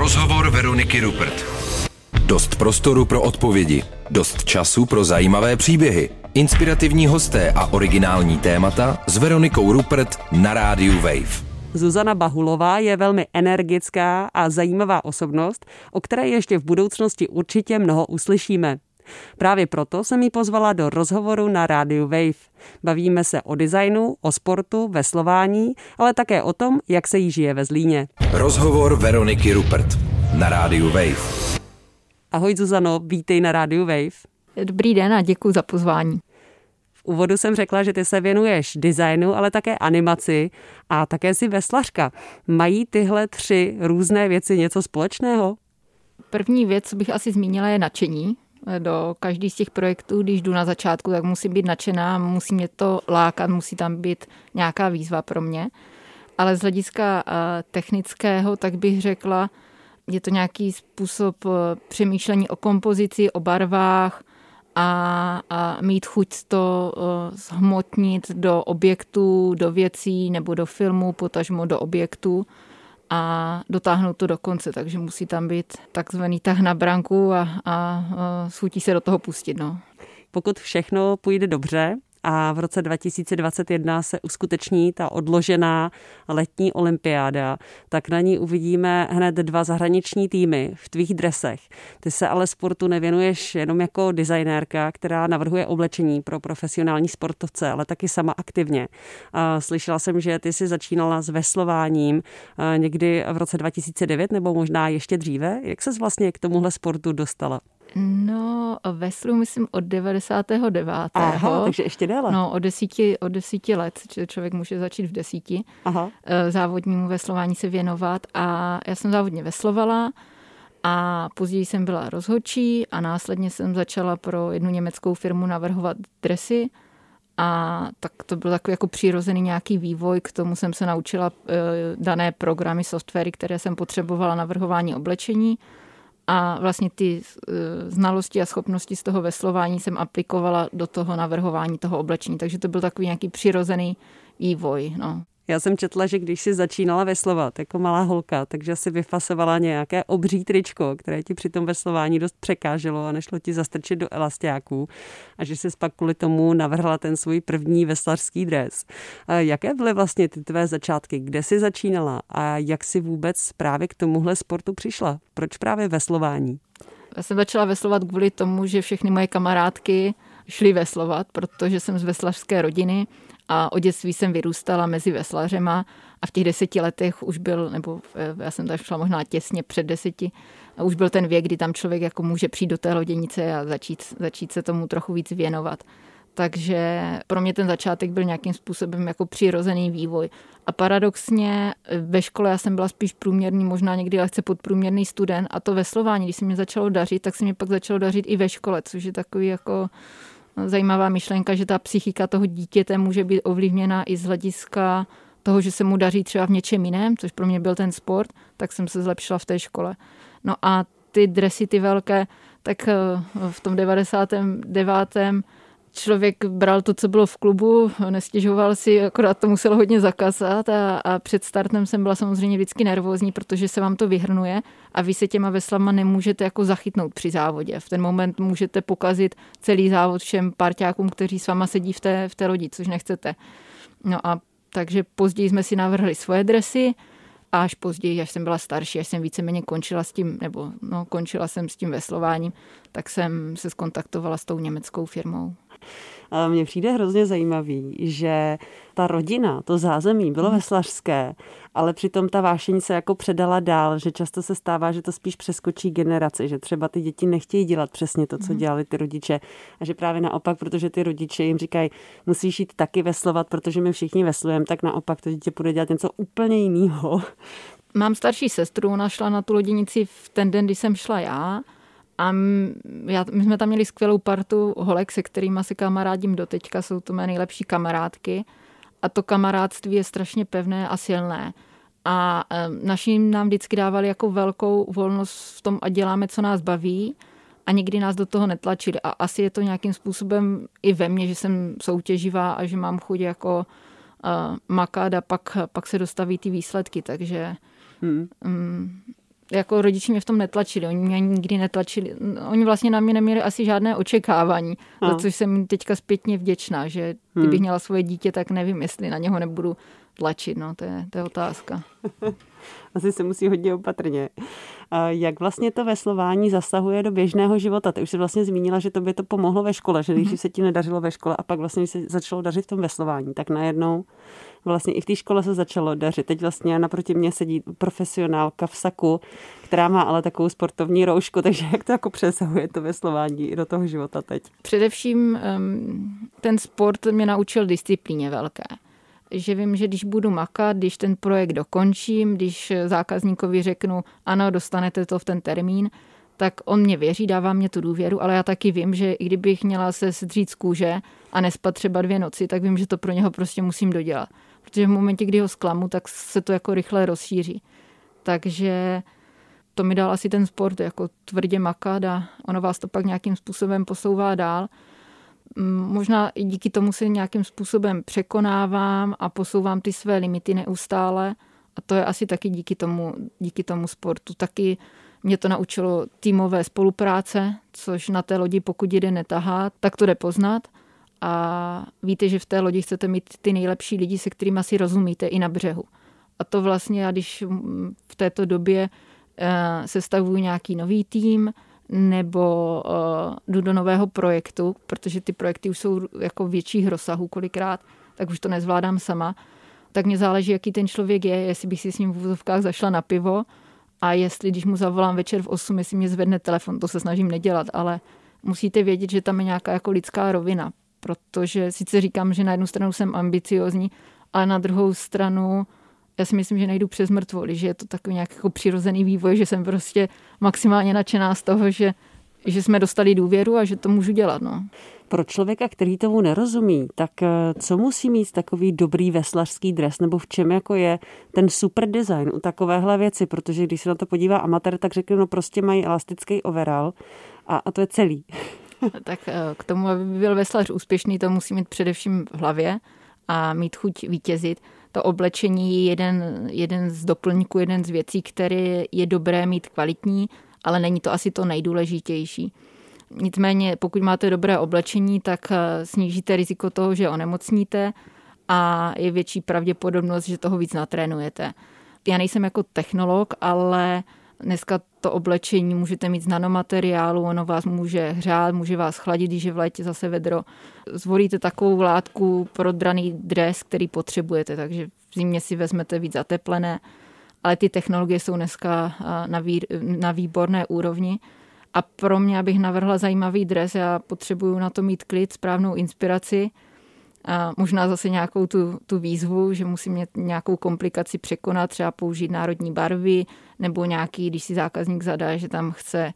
Rozhovor Veroniky Rupert. Dost prostoru pro odpovědi, dost času pro zajímavé příběhy, inspirativní hosté a originální témata s Veronikou Rupert na rádiu Wave. Zuzana Bahulová je velmi energická a zajímavá osobnost, o které ještě v budoucnosti určitě mnoho uslyšíme. Právě proto jsem ji pozvala do rozhovoru na rádiu Wave. Bavíme se o designu, o sportu, veslování, ale také o tom, jak se jí žije ve Zlíně. Rozhovor Veroniky Rupert na rádiu Wave. Ahoj Zuzano, vítej na rádiu Wave. Dobrý den a děkuji za pozvání. V úvodu jsem řekla, že ty se věnuješ designu, ale také animaci a také si veslařka. Mají tyhle tři různé věci něco společného? První věc, co bych asi zmínila, je nadšení. Do každý z těch projektů, když jdu na začátku, tak musím být nadšená, musí mě to lákat, musí tam být nějaká výzva pro mě. Ale z hlediska eh, technického, tak bych řekla, je to nějaký způsob eh, přemýšlení o kompozici, o barvách a, a mít chuť to eh, zhmotnit do objektů, do věcí nebo do filmu, potažmo do objektů a dotáhnout to do konce, takže musí tam být takzvaný tah na branku a, a, a schutí se do toho pustit. No. Pokud všechno půjde dobře, a v roce 2021 se uskuteční ta odložená letní olympiáda, tak na ní uvidíme hned dva zahraniční týmy v tvých dresech. Ty se ale sportu nevěnuješ jenom jako designérka, která navrhuje oblečení pro profesionální sportovce, ale taky sama aktivně. Slyšela jsem, že ty si začínala s veslováním někdy v roce 2009 nebo možná ještě dříve. Jak ses vlastně k tomuhle sportu dostala? No, veslu myslím od 99. Aha, takže ještě déle. No, od desíti, od desíti let, člověk může začít v desíti Aha. Eh, závodnímu veslování se věnovat a já jsem závodně veslovala a později jsem byla rozhodčí a následně jsem začala pro jednu německou firmu navrhovat dresy a tak to byl takový jako přirozený nějaký vývoj, k tomu jsem se naučila eh, dané programy, softwary, které jsem potřebovala navrhování oblečení a vlastně ty eh, znalosti a schopnosti z toho veslování jsem aplikovala do toho navrhování toho oblečení. Takže to byl takový nějaký přirozený vývoj. No. Já jsem četla, že když si začínala veslovat jako malá holka, takže si vyfasovala nějaké obří tričko, které ti při tom veslování dost překáželo a nešlo ti zastrčit do elastiáků a že jsi pak kvůli tomu navrhla ten svůj první veslařský dres. Jaké byly vlastně ty tvé začátky? Kde jsi začínala a jak si vůbec právě k tomuhle sportu přišla? Proč právě veslování? Já jsem začala veslovat kvůli tomu, že všechny moje kamarádky šly veslovat, protože jsem z veslařské rodiny a od dětství jsem vyrůstala mezi veslařema a v těch deseti letech už byl, nebo eh, já jsem tam šla možná těsně před deseti, a už byl ten věk, kdy tam člověk jako může přijít do té loděnice a začít, začít se tomu trochu víc věnovat. Takže pro mě ten začátek byl nějakým způsobem jako přirozený vývoj. A paradoxně eh, ve škole já jsem byla spíš průměrný, možná někdy lehce podprůměrný student a to veslování, když se mě začalo dařit, tak se mě pak začalo dařit i ve škole, což je takový jako zajímavá myšlenka, že ta psychika toho dítěte může být ovlivněna i z hlediska toho, že se mu daří třeba v něčem jiném, což pro mě byl ten sport, tak jsem se zlepšila v té škole. No a ty dresy, ty velké, tak eh, v tom 99 člověk bral to, co bylo v klubu, nestěžoval si, akorát to muselo hodně zakazat a, a před startem jsem byla samozřejmě vždycky nervózní, protože se vám to vyhrnuje a vy se těma veslama nemůžete jako zachytnout při závodě. V ten moment můžete pokazit celý závod všem parťákům, kteří s váma sedí v té, v té lodi, což nechcete. No a takže později jsme si navrhli svoje dresy, a až později, až jsem byla starší, až jsem víceméně končila s tím, nebo no, končila jsem s tím veslováním, tak jsem se skontaktovala s tou německou firmou. Mně přijde hrozně zajímavý, že ta rodina, to zázemí bylo mhm. veslařské, ale přitom ta vášeň se jako předala dál, že často se stává, že to spíš přeskočí generace, že třeba ty děti nechtějí dělat přesně to, co mhm. dělali ty rodiče a že právě naopak, protože ty rodiče jim říkají, musíš jít taky veslovat, protože my všichni veslujeme, tak naopak to dítě bude dělat něco úplně jiného. Mám starší sestru, ona šla na tu loděnici v ten den, kdy jsem šla já a já, my jsme tam měli skvělou partu holek, se kterými se kamarádím doteďka, jsou to mé nejlepší kamarádky. A to kamarádství je strašně pevné a silné. A naši nám vždycky dávali jako velkou volnost v tom a děláme, co nás baví a nikdy nás do toho netlačili. A asi je to nějakým způsobem i ve mně, že jsem soutěživá a že mám chuť jako uh, makat a pak, pak se dostaví ty výsledky. Takže hmm. um, jako rodiči mě v tom netlačili, oni mě nikdy netlačili, oni vlastně na mě neměli asi žádné očekávání, no. za což jsem teďka zpětně vděčná, že kdybych hmm. měla svoje dítě, tak nevím, jestli na něho nebudu tlačit, no, to je, to je otázka. Asi se musí hodně opatrně. Jak vlastně to veslování zasahuje do běžného života? Ty už jsi vlastně zmínila, že to by to pomohlo ve škole, že když mm-hmm. se ti nedařilo ve škole a pak vlastně se začalo dařit v tom veslování, tak najednou vlastně i v té škole se začalo dařit. Teď vlastně naproti mě sedí profesionálka v saku, která má ale takovou sportovní roušku, takže jak to jako přesahuje to veslování do toho života teď? Především ten sport mě naučil disciplíně velké že vím, že když budu makat, když ten projekt dokončím, když zákazníkovi řeknu, ano, dostanete to v ten termín, tak on mě věří, dává mě tu důvěru, ale já taky vím, že i kdybych měla se zdřít z kůže a nespat třeba dvě noci, tak vím, že to pro něho prostě musím dodělat. Protože v momentě, kdy ho zklamu, tak se to jako rychle rozšíří. Takže to mi dal asi ten sport, jako tvrdě makat a ono vás to pak nějakým způsobem posouvá dál. Možná i díky tomu se nějakým způsobem překonávám a posouvám ty své limity neustále. A to je asi taky díky tomu, díky tomu sportu. Taky mě to naučilo týmové spolupráce, což na té lodi, pokud jeden netahá, tak to jde poznat. A víte, že v té lodi chcete mít ty nejlepší lidi, se kterými si rozumíte i na břehu. A to vlastně, já když v této době eh, sestavuju nějaký nový tým, nebo uh, jdu do nového projektu, protože ty projekty už jsou jako větších rozsahů kolikrát, tak už to nezvládám sama. Tak mě záleží, jaký ten člověk je, jestli bych si s ním v vozovkách zašla na pivo a jestli, když mu zavolám večer v 8, jestli mě zvedne telefon, to se snažím nedělat, ale musíte vědět, že tam je nějaká jako lidská rovina, protože sice říkám, že na jednu stranu jsem ambiciozní, ale na druhou stranu já si myslím, že nejdu přes mrtvoli, že je to takový nějaký jako přirozený vývoj, že jsem prostě maximálně nadšená z toho, že, že jsme dostali důvěru a že to můžu dělat. No. Pro člověka, který tomu nerozumí, tak eh, co musí mít takový dobrý veslařský dres, nebo v čem jako je ten super design u takovéhle věci, protože když se na to podívá amatér, tak řekne, no prostě mají elastický overall a, a to je celý. tak eh, k tomu, aby byl veslař úspěšný, to musí mít především v hlavě a mít chuť vítězit to oblečení je jeden, jeden z doplňků, jeden z věcí, které je dobré mít kvalitní, ale není to asi to nejdůležitější. Nicméně, pokud máte dobré oblečení, tak eh, snížíte riziko toho, že onemocníte a je větší pravděpodobnost, že toho víc natrénujete. Já nejsem jako technolog, ale Dneska to oblečení můžete mít z nanomateriálu, ono vás může hřát, může vás chladit, když je v létě zase vedro. Zvolíte takovou látku pro draný dres, který potřebujete, takže v zimě si vezmete víc zateplené, ale ty technologie jsou dneska na, vý, na výborné úrovni. A pro mě, abych navrhla zajímavý dres, já potřebuju na to mít klid, správnou inspiraci, a možná zase nějakou tu, tu výzvu, že musím mít nějakou komplikaci překonat, třeba použít národní barvy, nebo nějaký, když si zákazník zadá, že tam chce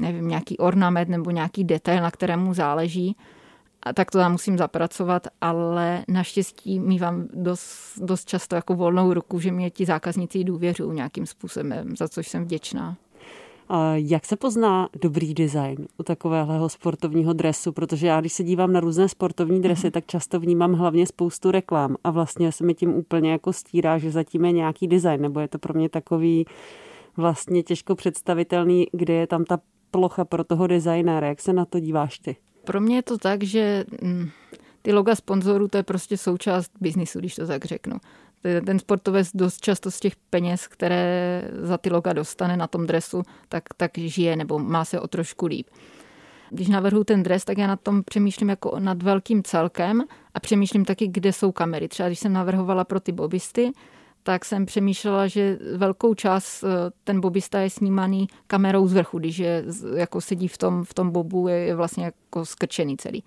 nevím, nějaký ornament nebo nějaký detail, na kterému záleží, a tak to tam musím zapracovat, ale naštěstí mývám dost, dost často jako volnou ruku, že mě ti zákazníci důvěřují nějakým způsobem, za což jsem vděčná. Jak se pozná dobrý design u takového sportovního dresu? Protože já, když se dívám na různé sportovní dresy, mm-hmm. tak často vnímám hlavně spoustu reklam a vlastně se mi tím úplně jako stírá, že zatím je nějaký design, nebo je to pro mě takový vlastně těžko představitelný, kde je tam ta plocha pro toho designéra. Jak se na to díváš ty? Pro mě je to tak, že mm, ty loga sponzorů to je prostě součást biznisu, když to tak řeknu ten sportovec dost často z těch peněz, které za ty loga dostane na tom dresu, tak, tak žije nebo má se o trošku líp. Když navrhu ten dres, tak já na tom přemýšlím jako nad velkým celkem a přemýšlím taky, kde jsou kamery. Třeba když jsem navrhovala pro ty bobisty, tak jsem přemýšlela, že velkou část eh, ten bobista je snímaný kamerou z vrchu, když je, jako sedí v tom, v tom bobu, je, je vlastně jako skrčený celý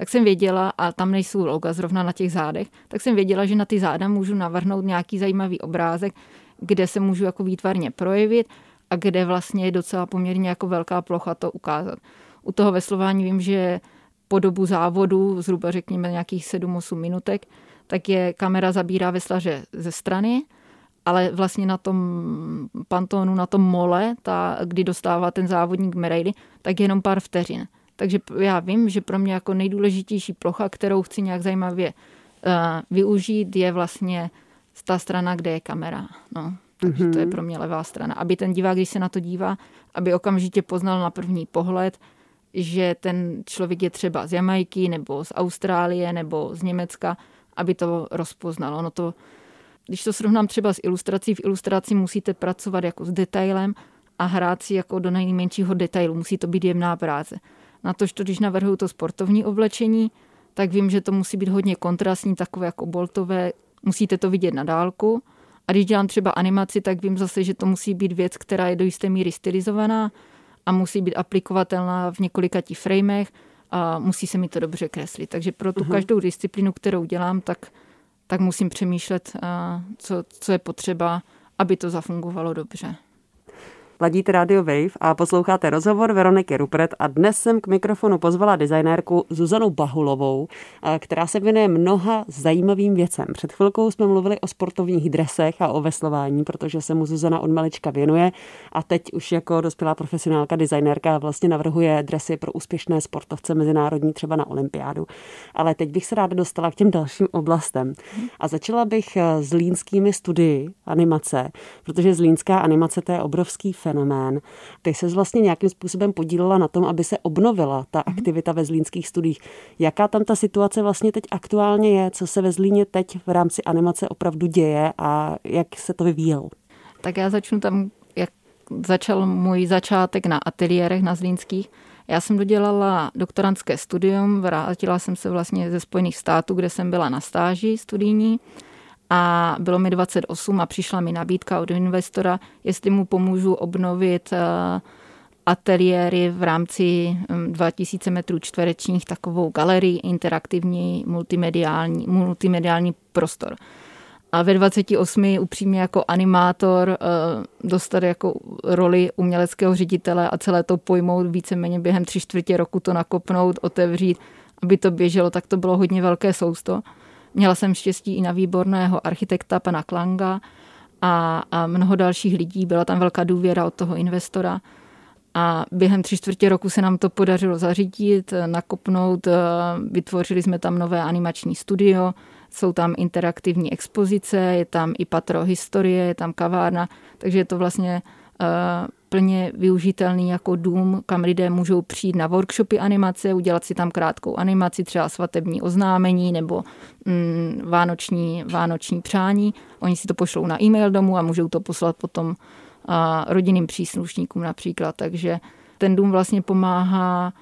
tak jsem věděla, a tam nejsou loga zrovna na těch zádech, tak jsem věděla, že na ty záda můžu navrhnout nějaký zajímavý obrázek, kde se můžu jako výtvarně projevit a kde vlastně je docela poměrně jako velká plocha to ukázat. U toho veslování vím, že po dobu závodu, zhruba řekněme nějakých 7-8 minutek, tak je kamera zabírá veslaře ze strany, ale vlastně na tom pantonu, na tom mole, ta, kdy dostává ten závodník medaily, tak je jenom pár vteřin. Takže já vím, že pro mě jako nejdůležitější plocha, kterou chci nějak zajímavě uh, využít, je vlastně ta strana, kde je kamera. No. Takže mm-hmm. to je mhm. pro mě levá strana. Aby ten divák, když se na to dívá, aby okamžitě poznal na první pohled, že ten člověk je třeba z Jamajky, nebo z Austrálie, nebo z Německa, aby to rozpoznal. Ono to, když to srovnám třeba s ilustrací, v ilustraci musíte pracovat jako s detailem a hrát si jako do nejmenšího detailu. Musí to být jemná práce. Na to, že když navrhuju to sportovní oblečení, tak vím, že to musí být hodně kontrastní, takové jako boltové, musíte to vidět na dálku. A když dělám třeba animaci, tak vím zase, že to musí být věc, která je do jisté míry stylizovaná a musí být aplikovatelná v několika tí framech a musí se mi to dobře kreslit. Takže pro tu uh-huh. každou disciplínu, kterou dělám, tak, tak musím přemýšlet, co, co je potřeba, aby to zafungovalo dobře. Ladíte Radio Wave a posloucháte rozhovor Veroniky Rupret a dnes jsem k mikrofonu pozvala designérku Zuzanu Bahulovou, která se věnuje mnoha zajímavým věcem. Před chvilkou jsme mluvili o sportovních dresech a o veslování, protože se mu Zuzana od malička věnuje a teď už jako dospělá profesionálka designérka vlastně navrhuje dresy pro úspěšné sportovce mezinárodní třeba na olympiádu. Ale teď bych se ráda dostala k těm dalším oblastem a začala bych eh, s línskými studii animace, protože zlínská animace to je obrovský fenomén. Ty se vlastně nějakým způsobem podílela na tom, aby se obnovila ta mhm. aktivita ve zlínských studiích. Jaká tam ta situace vlastně teď aktuálně je, co se ve Zlíně teď v rámci animace opravdu děje a jak se to vyvíjelo? Tak já začnu tam, jak začal můj začátek na ateliérech na Zlínských. Já jsem dodělala doktorantské studium, vrátila jsem se vlastně ze Spojených států, kde jsem byla na stáži studijní a bylo mi 28 a přišla mi nabídka od investora, jestli mu pomůžu obnovit eh, ateliéry v rámci 2000 hm, metrů čtverečních, takovou galerii, interaktivní, multimediální, multimediální prostor. A ve 28 upřímně jako animátor eh, dostat jako roli uměleckého ředitele a celé to pojmout víceméně během tři čtvrtě roku to nakopnout, otevřít, aby to běželo, tak to bylo hodně velké sousto. Měla jsem štěstí i na výborného architekta pana Klanga a, a mnoho dalších lidí. Byla tam velká důvěra od toho investora. A během tři čtvrtě roku se nám to podařilo zařídit, nakopnout. Vytvořili jsme tam nové animační studio, jsou tam interaktivní expozice, je tam i patro historie, je tam kavárna, takže je to vlastně plně využitelný jako dům, kam lidé můžou přijít na workshopy animace, udělat si tam krátkou animaci, třeba svatební oznámení nebo mm, vánoční, vánoční přání. Oni si to pošlou na e-mail domů a můžou to poslat potom a, rodinným příslušníkům například. Takže ten dům vlastně pomáhá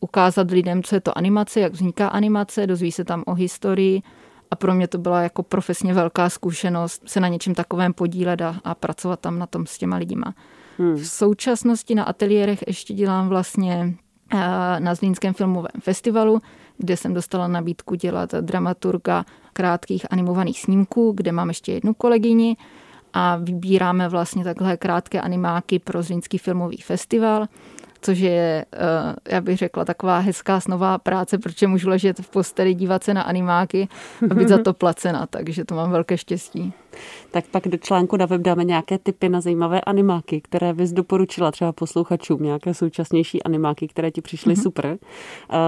ukázat lidem, co je to animace, jak vzniká animace, dozví se tam o historii a pro mě to byla jako profesně velká zkušenost se na něčem takovém podílet a, a pracovat tam na tom s těma lidima. Hmm. V současnosti na ateliérech ještě dělám vlastně eh, na Zlínském filmovém festivalu, kde jsem dostala nabídku dělat dramaturga krátkých animovaných snímků, kde mám ještě jednu kolegyni a vybíráme vlastně takhle krátké animáky pro Zlínský filmový festival což je, eh, já bych řekla, taková hezká snová práce, protože můžu ležet v posteli, dívat se na animáky a být za to placena, takže to mám velké štěstí. Tak pak do článku na web dáme nějaké typy na zajímavé animáky, které bys doporučila třeba posluchačům, nějaké současnější animáky, které ti přišly mm-hmm. super.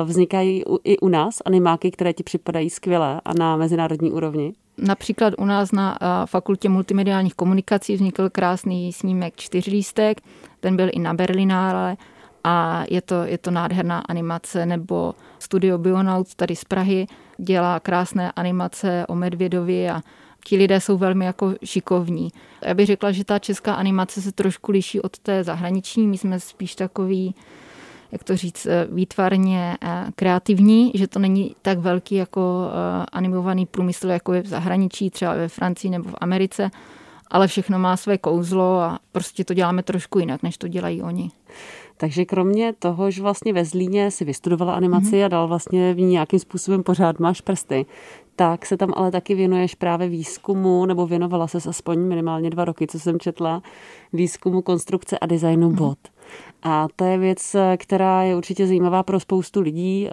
Vznikají i u nás animáky, které ti připadají skvělé a na mezinárodní úrovni? Například u nás na fakultě multimediálních komunikací vznikl krásný snímek čtyřlístek, ten byl i na Berlinále a je to, je to nádherná animace, nebo studio Bionaut tady z Prahy dělá krásné animace o Medvědovi a ti lidé jsou velmi jako šikovní. Já bych řekla, že ta česká animace se trošku liší od té zahraniční, my jsme spíš takový jak to říct, výtvarně kreativní, že to není tak velký jako eh, animovaný průmysl, jako je v zahraničí, třeba ve Francii nebo v Americe, ale všechno má své kouzlo a prostě to děláme trošku jinak, než to dělají oni. Takže kromě toho, že vlastně ve Zlíně si vystudovala animaci mm-hmm. a dal vlastně v ní nějakým způsobem pořád máš prsty, tak se tam ale taky věnuješ právě výzkumu, nebo věnovala se aspoň minimálně dva roky, co jsem četla, výzkumu konstrukce a designu bot. A to je věc, která je určitě zajímavá pro spoustu lidí.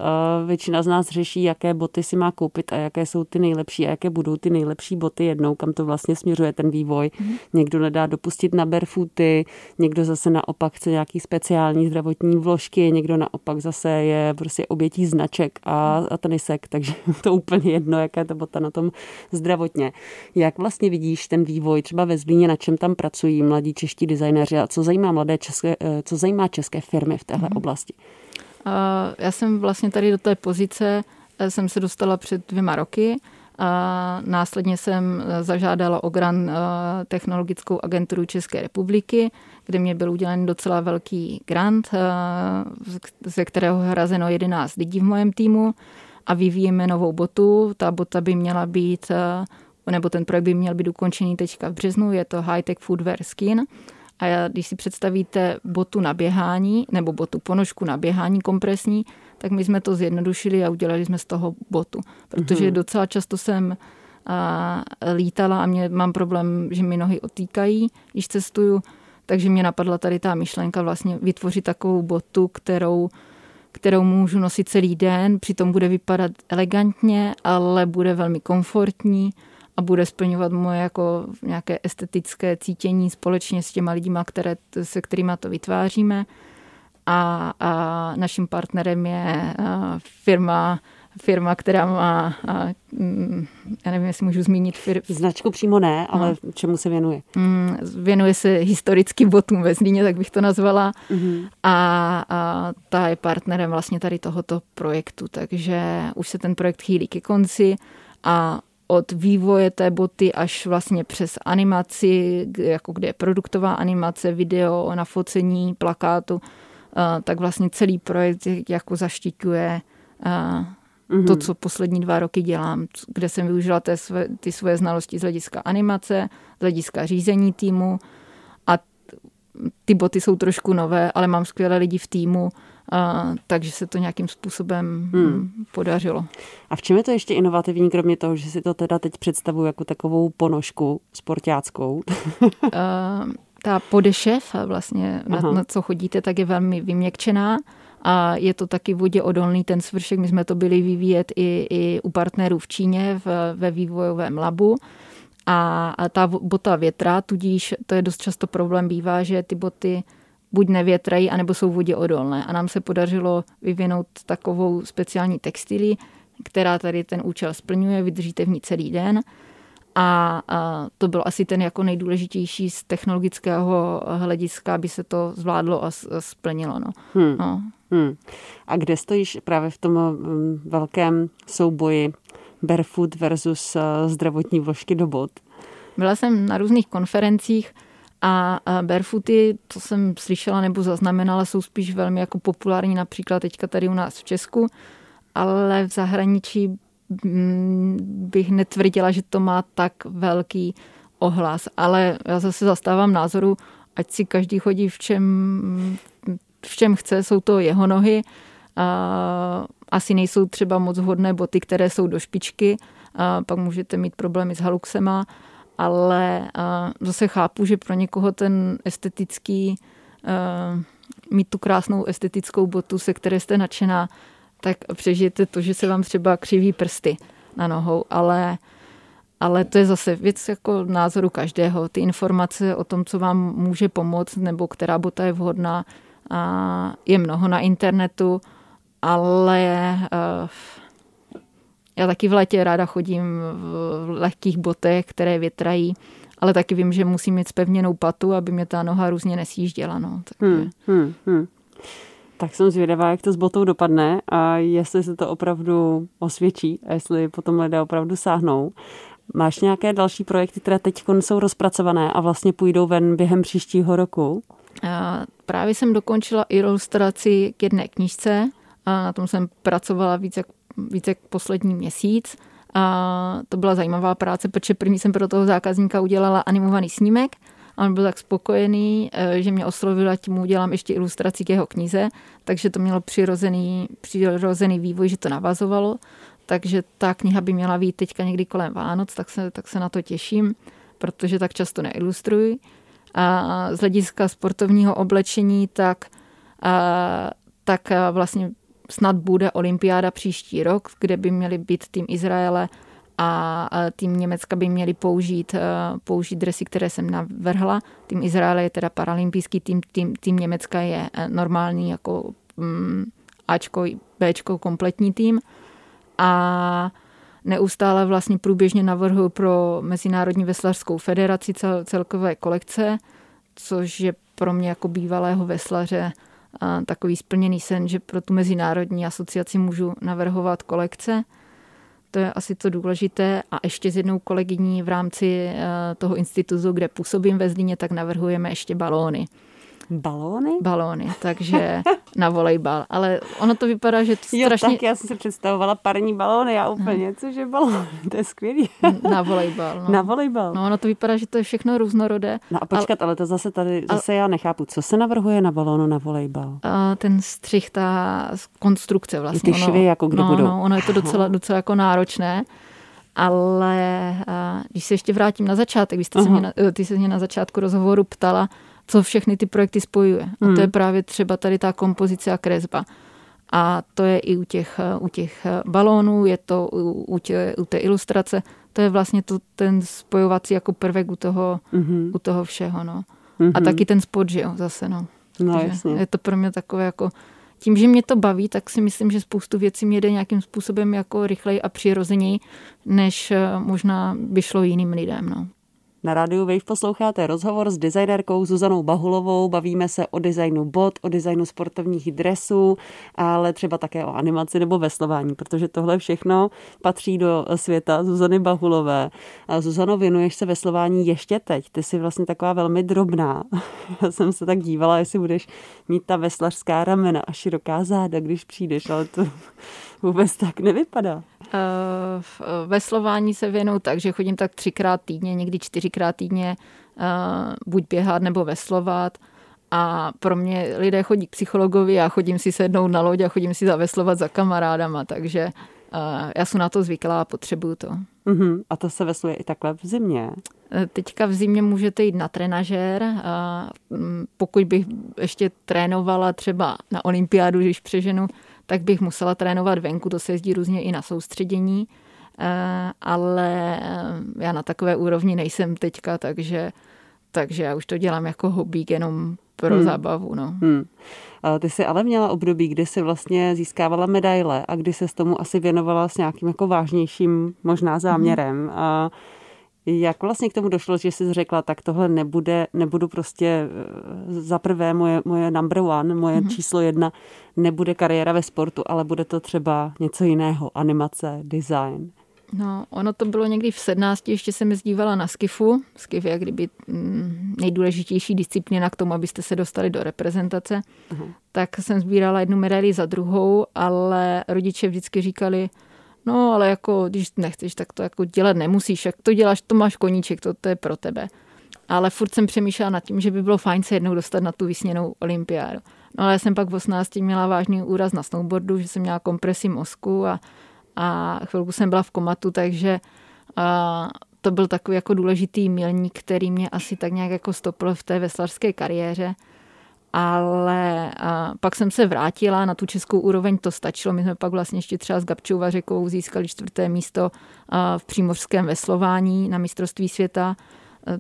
Většina z nás řeší, jaké boty si má koupit a jaké jsou ty nejlepší a jaké budou ty nejlepší boty jednou, kam to vlastně směřuje ten vývoj. Mm. Někdo nedá dopustit na barefooty, někdo zase naopak chce nějaký speciální zdravotní vložky, někdo naopak zase je prostě obětí značek a, a tenisek, takže to úplně jedno, jak jaká je to bota na tom zdravotně. Jak vlastně vidíš ten vývoj třeba ve Zlíně, na čem tam pracují mladí čeští designéři a co zajímá mladé české, eh, co zajímá české firmy v téhle mm-hmm. oblasti? Já jsem vlastně tady do té pozice jsem se dostala před dvěma roky. A následně jsem zažádala o grant Technologickou agenturu České republiky, kde mě byl udělen docela velký grant, ze kterého hrazeno 11 lidí v mém týmu a vyvíjíme novou botu. Ta bota by měla být, nebo ten projekt by měl být ukončený teďka v březnu, je to High Tech Footwear Skin. A když si představíte botu na běhání, nebo botu ponožku na běhání kompresní, tak my jsme to zjednodušili a udělali jsme z toho botu. Protože mm-hmm. docela často jsem a, lítala a mě, mám problém, že mi nohy otýkají, když cestuju, takže mě napadla tady ta myšlenka vlastně vytvořit takovou botu, kterou kterou můžu nosit celý den, přitom bude vypadat elegantně, ale bude velmi komfortní a bude splňovat moje jako nějaké estetické cítění společně s těma lidma, které, se kterými to vytváříme. A, a naším partnerem je firma firma, která má, a, mm, já nevím, jestli můžu zmínit firmu. Značku přímo ne, ale no. čemu se věnuje? Mm, věnuje se historickým botům ve Zlíně, tak bych to nazvala. Mm-hmm. A, a ta je partnerem vlastně tady tohoto projektu, takže už se ten projekt chýlí ke konci a od vývoje té boty až vlastně přes animaci, jako kde je produktová animace, video, nafocení, plakátu, tak vlastně celý projekt jako zaštiťuje mm-hmm. to, co poslední dva roky dělám, kde jsem využila té své, ty svoje znalosti z hlediska animace, z hlediska řízení týmu a ty boty jsou trošku nové, ale mám skvělé lidi v týmu, a, takže se to nějakým způsobem hmm. podařilo. A v čem je to ještě inovativní, kromě toho, že si to teda teď představuji jako takovou ponožku sportáckou? ta podešev, vlastně na, na co chodíte, tak je velmi vyměkčená a je to taky vodě odolný ten svršek. My jsme to byli vyvíjet i, i u partnerů v Číně v, ve vývojovém labu. A, a ta bota větra, tudíž to je dost často problém bývá, že ty boty buď nevětrají, anebo jsou vodě odolné. A nám se podařilo vyvinout takovou speciální textilii, která tady ten účel splňuje, vydržíte v ní celý den. A, a to byl asi ten jako nejdůležitější z technologického hlediska, aby se to zvládlo a splnilo. No. Hmm. No. Hmm. A kde stojíš právě v tom um, velkém souboji barefoot versus uh, zdravotní vložky do bot? Byla jsem na různých konferencích a barefooty, to jsem slyšela nebo zaznamenala, jsou spíš velmi jako populární například teďka tady u nás v Česku, ale v zahraničí mm, bych netvrdila, že to má tak velký ohlas. Ale já zase zastávám názoru, ať si každý chodí v čem, v čem chce, jsou to jeho nohy. A asi nejsou třeba moc vhodné boty, které jsou do špičky, a pak můžete mít problémy s haluxema, ale zase chápu, že pro někoho ten estetický, mít tu krásnou estetickou botu, se které jste nadšená, tak přežijete to, že se vám třeba křiví prsty na nohou, ale ale to je zase věc jako názoru každého. Ty informace o tom, co vám může pomoct, nebo která bota je vhodná, je mnoho na internetu, ale uh, já taky v létě ráda chodím v lehkých botech, které větrají, ale taky vím, že musím mít spevněnou patu, aby mě ta noha různě nesjížděla. No. Takže... Hmm, hmm, hmm. Tak jsem zvědavá, jak to s botou dopadne a jestli se to opravdu osvědčí a jestli potom lidé opravdu sáhnou. Máš nějaké další projekty, které teď jsou rozpracované a vlastně půjdou ven během příštího roku? Právě jsem dokončila ilustraci k jedné knižce. A na tom jsem pracovala víc jak, víc jak poslední měsíc. A to byla zajímavá práce, protože první jsem pro toho zákazníka udělala animovaný snímek a on byl tak spokojený, eh, že mě oslovil, ať mu udělám ještě ilustraci k jeho knize, takže to mělo přirozený, přirozený vývoj, že to navazovalo. Takže ta kniha by měla být teďka někdy kolem Vánoc, tak se, tak se na to těším, protože tak často neilustruji. A z hlediska sportovního oblečení, tak, a, tak a vlastně snad bude olympiáda příští rok, kde by měly být tým Izraele a tým Německa by měli použít, použít dresy, které jsem navrhla. Tým Izraele je teda paralympijský, tým, tým, tým Německa je e, normální jako mm, Ačko, Bčko, kompletní tým. A neustále vlastně průběžně navrhuji pro Mezinárodní veslařskou federaci cel, celkové kolekce, což je pro mě jako bývalého veslaře takový splněný sen, že pro tu mezinárodní asociaci můžu navrhovat kolekce. To je asi to důležité. A ještě s jednou kolegyní v rámci eh, toho institutu, kde působím ve Zlíně, tak navrhujeme ještě balóny. Balóny? Balóny, takže na volejbal. Ale ono to vypadá, že to strašně... Jo, tak já jsem si představovala parní balóny, já úplně, cože balóny, to je skvělý. Na volejbal. No. Na volejbal. No ono to vypadá, že to je všechno různorodé. No a počkat, ale, ale to zase tady, zase ale, já nechápu, co se navrhuje na balónu na volejbal? A ten střih, ta konstrukce vlastně. Ty švy, ono, jako kde no, budou. No, ono je to docela, docela jako náročné. Ale když se ještě vrátím na začátek, vy jste se mě na, ty se mě na začátku rozhovoru ptala, co všechny ty projekty spojuje. A to je hmm. právě třeba tady ta kompozice a kresba. A to je i u těch, u těch balónů, je to u, u, tě, u té ilustrace. To je vlastně to, ten spojovací jako prvek u toho, mm-hmm. u toho všeho. No. Mm-hmm. A taky ten spod, že jo, zase. No. No, jasně. Je to pro mě takové jako tím, že mě to baví, tak si myslím, že spoustu věcí mě jde nějakým způsobem jako rychleji a přirozeněji, než eh, možná by šlo jiným lidem. No. Na rádiu Wave posloucháte rozhovor s designérkou Zuzanou Bahulovou. Bavíme se o designu bot, o designu sportovních dresů, ale třeba také o animaci nebo veslování, protože tohle všechno patří do světa Zuzany Bahulové. A Zuzano, věnuješ se veslování ještě teď. Ty jsi vlastně taková velmi drobná. Já jsem se tak dívala, jestli budeš mít ta veslařská ramena a široká záda, když přijdeš, ale to vůbec tak nevypadá. V veslování se věnou tak, že chodím tak třikrát týdně, někdy čtyřikrát týdně buď běhat nebo veslovat. A pro mě lidé chodí k psychologovi, já chodím si sednout na loď a chodím si zaveslovat za kamarádama, takže já jsem na to zvyklá a potřebuju to. Uh-huh. A to se vesluje i takhle v zimě? Teďka v zimě můžete jít na trenažér. Pokud bych ještě trénovala třeba na olympiádu, když přeženu, tak bych musela trénovat venku, to se jezdí různě i na soustředění, eh, ale eh, já na takové úrovni nejsem teďka, takže, takže já už to dělám jako hobby, jenom pro hmm. zábavu. No. Hmm. Ty jsi ale měla období, kdy jsi vlastně získávala medaile a kdy se s tomu asi věnovala s nějakým jako vážnějším možná záměrem. Hmm. A jak vlastně k tomu došlo, že jsi řekla, tak tohle nebude, nebudu prostě eh, za prvé moje, moje number one, moje mm-hmm. číslo jedna, nebude kariéra ve sportu, ale bude to třeba něco jiného, animace, design. No, ono to bylo někdy v 17, ještě jsem zdívala na skifu. Skif je kdyby mm, nejdůležitější disciplína k tomu, abyste se dostali do reprezentace. Uh-huh. Tak jsem sbírala jednu medaili za druhou, ale rodiče vždycky říkali, No, ale jako, když nechceš, tak to jako dělat nemusíš. Jak to děláš, to máš koníček, to, to je pro tebe. Ale furt jsem přemýšlela nad tím, že by bylo fajn se jednou dostat na tu vysněnou olympiádu. No ale já jsem pak v 18 měla vážný úraz na snowboardu, že jsem měla kompresi mozku a, a chvilku jsem byla v komatu, takže a, to byl takový jako důležitý milník, který mě asi tak nějak jako stopl v té veslařské kariéře ale a pak jsem se vrátila na tu českou úroveň, to stačilo. My jsme pak vlastně ještě třeba s Gabčou Vařekou získali čtvrté místo v přímořském veslování na mistrovství světa,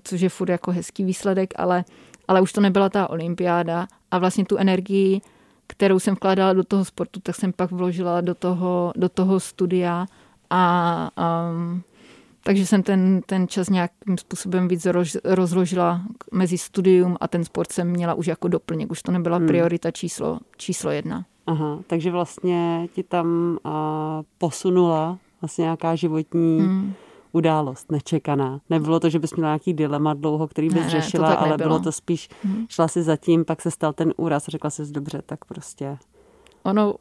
což je furt jako hezký výsledek, ale, ale už to nebyla ta olympiáda a vlastně tu energii, kterou jsem vkládala do toho sportu, tak jsem pak vložila do toho, do toho studia a um, takže jsem ten, ten čas nějakým způsobem víc roz, rozložila mezi studium a ten sport jsem měla už jako doplněk. Už to nebyla hmm. priorita číslo, číslo jedna. Aha, takže vlastně ti tam uh, posunula vlastně nějaká životní hmm. událost nečekaná. Nebylo to, že bys měla nějaký dilema dlouho, který bys ne, řešila, ne, ale bylo to spíš, hmm. šla si zatím, pak se stal ten úraz, řekla jsi dobře, tak prostě. Ono,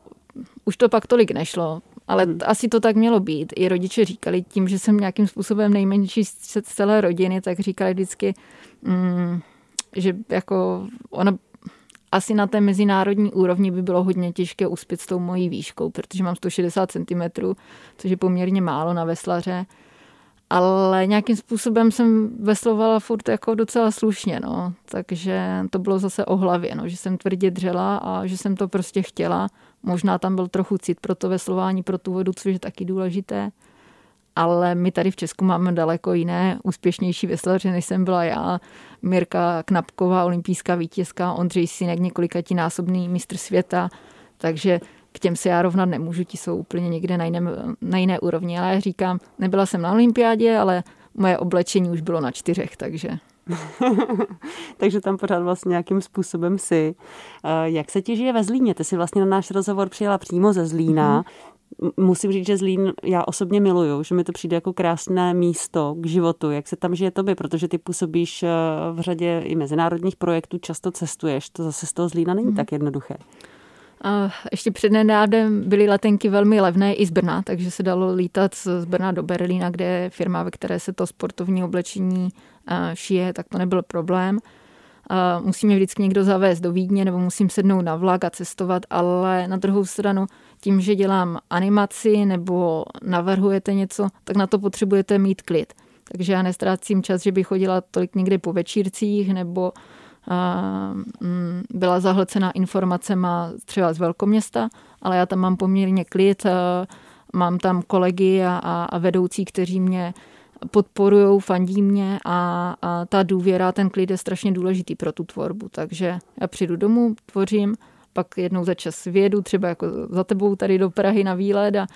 už to pak tolik nešlo. Ale hmm. asi to tak mělo být. I rodiče říkali tím, že jsem nějakým způsobem nejmenší z celé rodiny, tak říkali vždycky, mm, že jako ona asi na té mezinárodní úrovni by bylo hodně těžké uspět s tou mojí výškou, protože mám 160 cm, což je poměrně málo na veslaře. Ale nějakým způsobem jsem veslovala furt jako docela slušně, no. Takže to bylo zase o hlavě, no. že jsem tvrdě dřela a že jsem to prostě chtěla Možná tam byl trochu cit pro to veslování, pro tu vodu, což je taky důležité. Ale my tady v Česku máme daleko jiné úspěšnější veslaře, než jsem byla já. Mirka Knapková, olympijská vítězka, Ondřej Sinek, několikatí násobný mistr světa. Takže k těm se já rovnat nemůžu, ti jsou úplně někde na, jiném, na jiné úrovni. Ale já říkám, nebyla jsem na olympiádě, ale moje oblečení už bylo na čtyřech, takže... takže tam pořád vlastně nějakým způsobem si. Eh, jak se ti žije ve Zlíně? Ty jsi vlastně na náš rozhovor přijela přímo ze Zlína. Mm-hmm. Musím říct, že Zlín já osobně miluju, že mi to přijde jako krásné místo k životu. Jak se tam žije tobě? Protože ty působíš eh, v řadě i mezinárodních projektů, často cestuješ. To zase z toho Zlína není mm-hmm. tak jednoduché. Ještě před nedávnem byly letenky velmi levné i z Brna, takže se dalo lítat z Brna do Berlína, kde je firma, ve které se to sportovní oblečení šije, tak to nebyl problém. Musí mě vždycky někdo zavést do Vídně nebo musím sednout na vlak a cestovat, ale na druhou stranu tím, že dělám animaci nebo navrhujete něco, tak na to potřebujete mít klid. Takže já nestrácím čas, že bych chodila tolik někde po večírcích nebo Mm, byla zahlcena informacema třeba z velkoměsta, ale já tam mám poměrně klid, mám tam kolegy a, a vedoucí, kteří mě podporují, fandí mě a, a ta důvěra, ten klid je strašně důležitý pro tu tvorbu. Takže já přijdu domů, tvořím, pak jednou za čas vědu, třeba jako za tebou tady do Prahy na výlet a,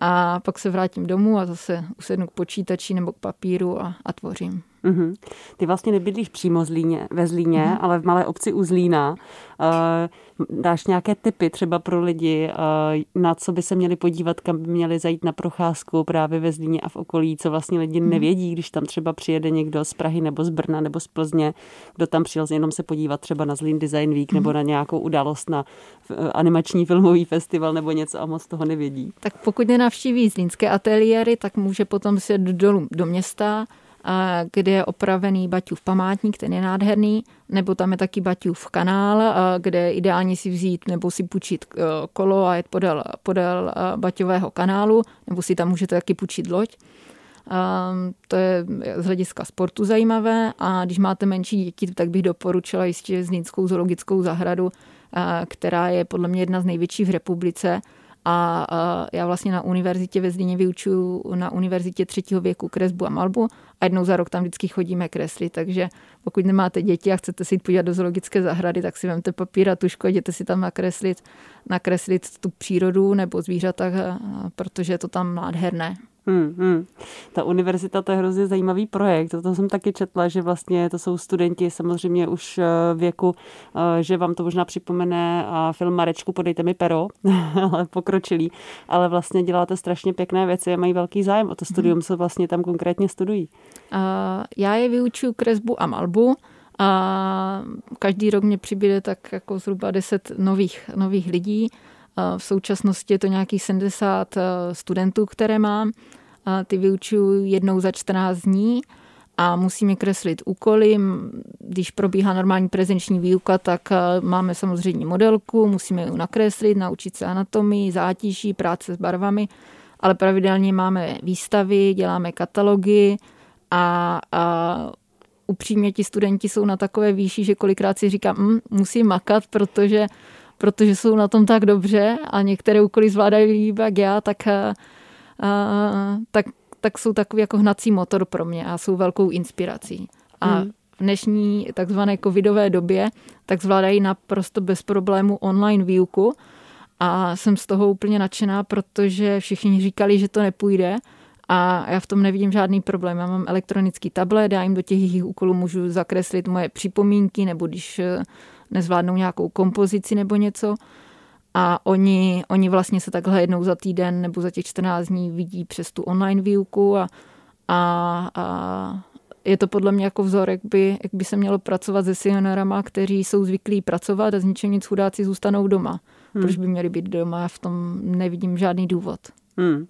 a pak se vrátím domů a zase usednu k počítači nebo k papíru a, a tvořím. Mm-hmm. Ty vlastně nebydlíš přímo Zlíně, ve Zlíně, mm-hmm. ale v malé obci u Zlína. Uh, dáš nějaké typy třeba pro lidi, uh, na co by se měli podívat, kam by měli zajít na procházku právě ve Zlíně a v okolí, co vlastně lidi mm-hmm. nevědí, když tam třeba přijede někdo z Prahy nebo z Brna nebo z Plzně, kdo tam přijel jenom se podívat třeba na Zlín Design Week mm-hmm. nebo na nějakou událost na uh, animační filmový festival nebo něco a moc toho nevědí. Tak pokud nenavštíví zlínské ateliéry, tak může potom se dolů do města, kde je opravený Baťův památník, ten je nádherný, nebo tam je taky Baťův kanál, kde ideálně si vzít nebo si půjčit e, kolo a jet podél, podél e, Baťového kanálu, nebo si tam můžete taky půjčit loď. To je z hlediska sportu zajímavé a když máte menší děti, tak bych doporučila jistě Zlínskou zoologickou zahradu, která je podle mě jedna z největších v republice a já vlastně na univerzitě ve Zlíně vyučuju na univerzitě třetího věku kresbu a malbu a jednou za rok tam vždycky chodíme kreslit, takže pokud nemáte děti a chcete si jít podívat do zoologické zahrady, tak si vemte papír a tušku a jděte si tam nakreslit, nakreslit tu přírodu nebo zvířata, protože je to tam nádherné. Hmm, hmm. Ta univerzita, to je hrozně zajímavý projekt. To jsem taky četla, že vlastně to jsou studenti samozřejmě už eh, věku, eh, že vám to možná připomene film Marečku, podejte mi pero, ale pokročilý. Ale vlastně děláte strašně pěkné věci a mají velký zájem o to studium, co vlastně tam konkrétně studují. Já je vyučuju kresbu a malbu. A každý rok mě přibude tak jako zhruba 10 nových, nových lidí. V současnosti je to nějakých 70 eh, studentů, které mám. Ty vyučuju jednou za 14 dní a musíme kreslit úkoly. Když probíhá normální prezenční výuka, tak eh, máme samozřejmě modelku, musíme ji nakreslit, naučit se anatomii, zátiží, práce s barvami, ale pravidelně máme výstavy, děláme katalogy a, a upřímně ti studenti jsou na takové výši, že kolikrát si říkám, mm, musím makat, protože protože jsou na tom tak dobře a některé úkoly zvládají líp jak já, tak, a, eh, a, eh, tak, tak jsou takový jako hnací motor pro mě a jsou velkou inspirací. A hmm. v dnešní takzvané covidové době tak zvládají naprosto bez problému online výuku a jsem z toho úplně nadšená, protože všichni říkali, že to nepůjde a já v tom nevidím žádný problém. Já mám elektronický tablet, já jim do těch jejich úkolů můžu zakreslit moje připomínky, nebo když eh, nezvládnou nějakou kompozici nebo něco. A oni, oni vlastně se takhle jednou za týden nebo za těch 14 dní vidí přes tu online výuku a, a, a je to podle mě jako vzor, jak by, jak by se mělo pracovat se seniorama, kteří jsou zvyklí pracovat a z ničeho nic chudáci zůstanou doma. Hmm. Proč by měli být doma? Já v tom nevidím žádný důvod. Hmm.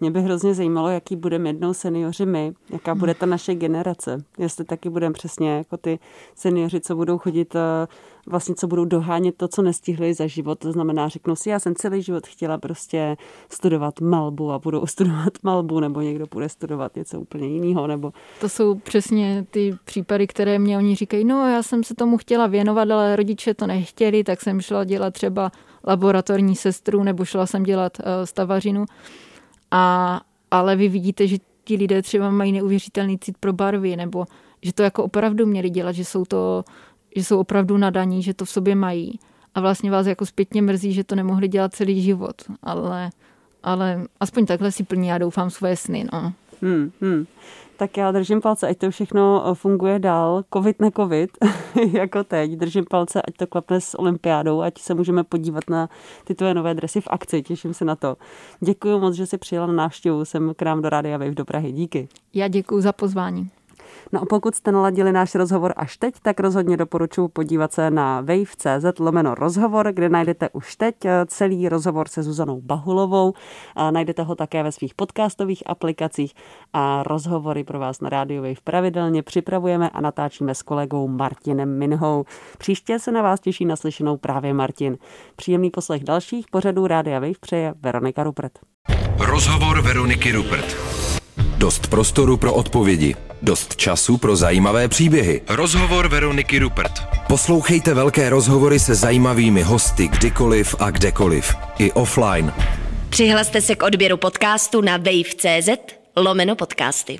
Mě by hrozně zajímalo, jaký budeme jednou seniori my, jaká bude ta naše generace. Jestli taky budeme přesně jako ty seniori, co budou chodit, eh, vlastně co budou dohánět to, co nestihli za život. To znamená, řeknu si, já jsem celý život chtěla prostě studovat malbu a budou studovat malbu, nebo někdo bude studovat něco úplně jiného. Nebo... To jsou přesně ty případy, které mě oni říkají, no já jsem se tomu chtěla věnovat, ale rodiče to nechtěli, tak jsem šla dělat třeba laboratorní sestru nebo šla jsem dělat eh, stavařinu. A, ale vy vidíte, že ti lidé třeba mají neuvěřitelný cit pro barvy, nebo že to jako opravdu měli dělat, že jsou to, že jsou opravdu nadaní, že to v sobě mají. a vlastně vás jako zpětně mrzí, že to nemohli dělat celý život, ale, ale aspoň takhle si plní, já doufám, svoje sny. No. Hmm, hmm. Tak já držím palce, ať to všechno eh, funguje dál, covid ne covid, jako teď. Držím palce, ať to klapne s olympiádou, ať se můžeme podívat na ty tvoje nové dresy v akci, těším se na to. Děkuji moc, že jsi přijela na návštěvu sem k nám do Rádia Wave do Prahy. Díky. Já děkuji za pozvání. No a pokud jste naladili náš rozhovor až teď, tak rozhodně doporučuji podívat se na wave.cz lomeno rozhovor, kde najdete už teď eh, celý rozhovor se Zuzanou Bahulovou. A najdete ho také ve svých podcastových aplikacích a rozhovory pro vás na Radio Wave pravidelně připravujeme a natáčíme s kolegou Martinem Minhou. Příště se na vás těší naslyšenou právě Martin. Příjemný poslech dalších pořadů Rádia Wave přeje Veronika Rupert. Rozhovor Veroniky Rupert. Dost prostoru pro odpovědi. Dost času pro zajímavé příběhy. Rozhovor Veroniky Rupert. Poslouchejte velké rozhovory se zajímavými hosty kdykoliv a kdekoliv. I offline. Přihlaste se k odběru podcastu na wave.cz lomeno podcasty.